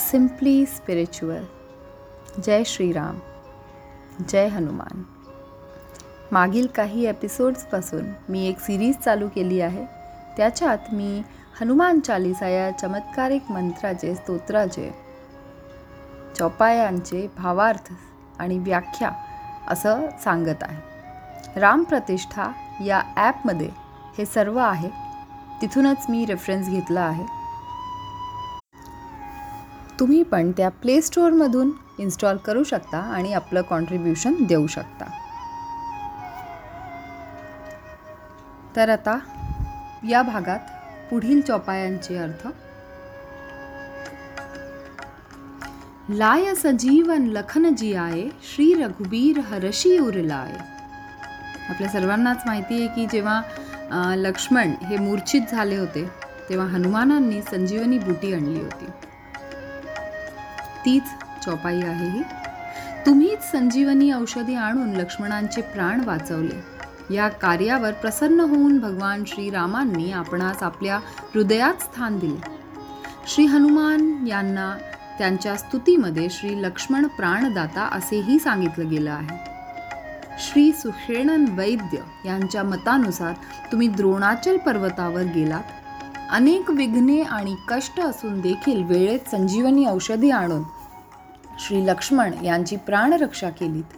Simply spiritual जय श्रीराम. जय हनुमान. मागील काही एपिसोड्सपासून मी एक सिरीज चालू केली आहे. त्याच्यात मी हनुमान चालिसा या चमत्कारिक मंत्राचे स्तोत्राचे चौपायांचे भावार्थ आणि व्याख्या असं सांगत आहे. रामप्रतिष्ठा या ॲपमध्ये हे सर्व आहे. तिथूनच मी रेफरन्स घेतला आहे. तुम्ही पण त्या प्ले स्टोअरमधून इन्स्टॉल करू शकता आणि आपलं कॉन्ट्रीब्युशन देऊ शकता. तर आता या भागात पुढील चौपायांचे अर्थ. लाय सजीवन लखन जियाये श्री रघुबीर हरशी उरलाय आपल्या सर्वांनाच माहिती आहे की जेव्हा लक्ष्मण हे मूर्छित झाले होते तेव्हा हनुमानांनी संजीवनी बुटी आणली होती. तीच चौपाई आहे ही. तुम्हीच संजीवनी औषधी आणून लक्ष्मणांचे प्राण वाचवले. या कार्यावर प्रसन्न होऊन भगवान श्रीरामांनी आपणास आपल्या हृदयात स्थान दिले. श्री हनुमान यांना त्यांच्या स्तुतीमध्ये श्री लक्ष्मण प्राणदाता असेही सांगितलं गेलं आहे. श्री सुषेणन वैद्य यांच्या मतानुसार तुम्ही द्रोणाचल पर्वतावर गेलात अनेक विघ्ने आणि कष्ट असून देखील वेळेत संजीवनी औषधी आणून श्री लक्ष्मण यांची प्राणरक्षा केलीत.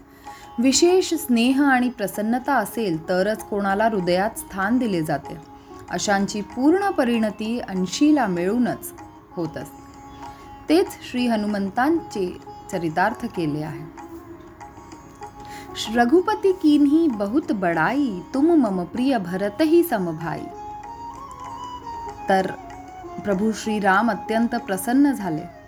विशेष स्नेह आणि प्रसन्नता असेल तरच कोणाला हृदयात स्थान दिले जाते. अशांची पूर्ण परिणती अंशीला मिळूनच होत असते तेच श्री हनुमंतांचे चरितार्थ केले आहे. रघुपती किन्ही बहुत बड़ाई तुम मम प्रिय भरतही समभाई. तर प्रभू श्रीराम अत्यंत प्रसन्न झाले.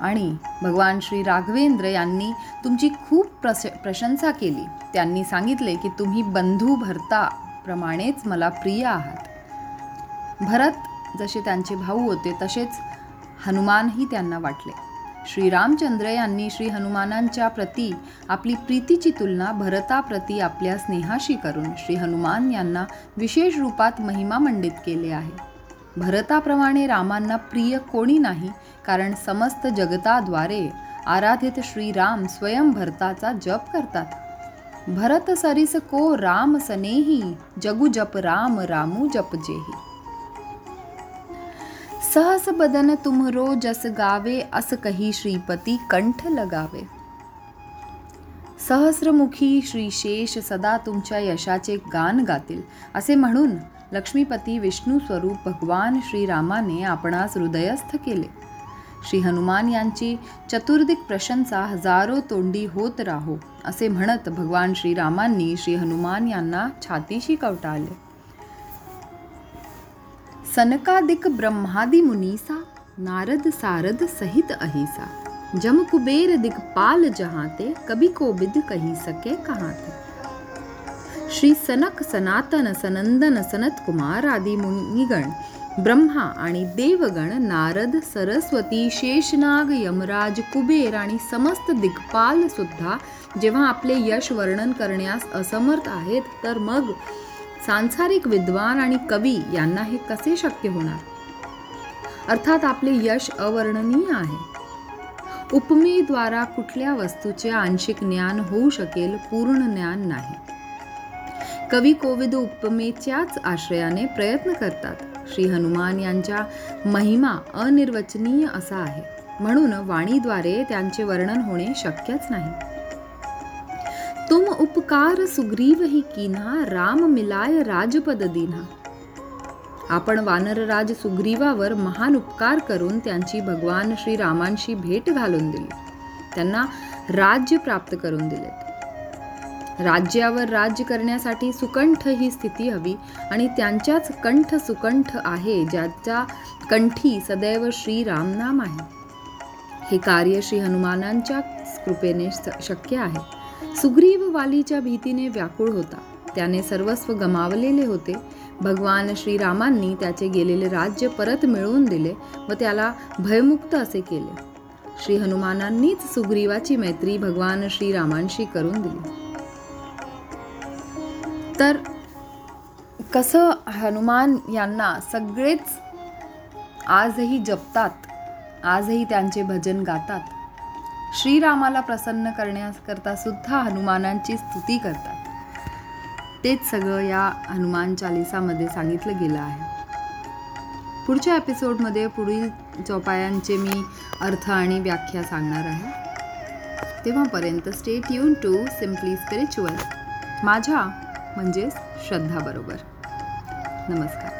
आणि भगवान श्री राघवेंद्र यांनी तुमची खूप प्रश प्रशंसा केली. त्यांनी सांगितले की तुम्ही बंधू भरता प्रमाणेच मला प्रिय आहात. भरत जसे त्यांचे भाऊ होते तसेच हनुमानही त्यांना वाटले. श्रीरामचंद्र यांनी श्री हनुमानांच्या प्रती आपली प्रीतीची तुलना भरताप्रती आपल्या स्नेहाशी करून श्री हनुमान यांना विशेष रूपात महिमा मंडित केले आहे. भरताप्रमाणे रामांना प्रिय कोणी नाही कारण समस्त जगताद्वारे आराधित श्रीराम स्वयं भरताचा जप करतात. भरत सरिस को राम सनेही जगु जप राम रामू जप जेही. सहस बदन तुमरो जस गावे अस कही श्रीपती कंठ लगावे. सहस्रमुखी श्रीशेष सदा तुमच्या यशाचे गान गातील. असे म्हणून लक्ष्मीपती विष्णू स्वरूप भगवान श्रीरामाने आपणास हृदयस्थ केले. श्री हनुमान यांची चतुर्दिक प्रशंसा हजारो तोंडी होत राहो असे म्हणत भगवान श्रीरामांनी श्री हनुमान यांना छातीशी कवटाळले सनकादिक ब्रह्मादि मुनीसा नारद सारद सहित अहिसा. जम कुबेर दिगपाल जहाते कभी को कही सके कहाँ थे श्री सनक सनातन सनंदन सनत कुमार आदी मुनिगण ब्रह्मा आणि देवगण नारद सरस्वती शेषनाग यमराज कुबेर आणि समस्त दिग्पाल सुद्धा जेव्हा आपले यश वर्णन करण्यास असमर्थ आहेत तर मग सांसारिक विद्वान आणि कवी यांना हे कसे शक्य होणार? अर्थात आपले यश अवर्णनीय आहे. उपमेद्वारा कुठल्या वस्तूचे आंशिक ज्ञान होऊ शकेल पूर्ण ज्ञान नाही. कवी कोविद उपमेच्याच आश्रयाने प्रयत्न करतात. श्री हनुमान यांच्या महिमा अनिर्वचनीय असा आहे. म्हणून वाणीद्वारे त्यांचे वर्णन होणे शक्यच नाही. तुम उपकार सुग्रीव ही किन्हा राम मिलाय राजपद दिन्हा. आपण वानरराज सुग्रीवावर महान उपकार करून त्यांची भगवान श्रीरामांशी भेट घालून दिली. त्यांना राज्य प्राप्त करून दिले राज्यावर राज्य करण्यासाठी सुकंठ ही स्थिती हवी आणि त्यांच्याच कंठ सुकंठ आहे ज्याच्या कंठी सदैव श्रीराम नाम आहे. हे कार्य श्री हनुमानांच्या कृपेने शक्य आहे. सुग्रीव वालीच्या भीतीने व्याकुळ होता. त्याने सर्वस्व गमावलेले होते. भगवान श्रीरामांनी त्याचे गेलेले राज्य परत मिळवून दिले व त्याला भयमुक्त असे केले. श्री हनुमानांनीच सुग्रीवाची मैत्री भगवान श्रीरामांशी करून दिली. तर कसं हनुमान यांना सगळेच आजही जपतात आजही त्यांचे भजन गातात? श्रीरामाला प्रसन्न करण्याकरता सुद्धा हनुमानांची स्तुती करतात. तेच सगळं या हनुमान चालिसामध्ये सांगितलं गेलं आहे. पुढच्या एपिसोडमध्ये पुढील चौपायांचे मी अर्थ आणि व्याख्या सांगणार आहे. तेव्हापर्यंत स्टेट यून टू सिम्पली स्पिरिच्युअल माझ्या म्हणजेच श्रद्धाबरोबर नमस्कार.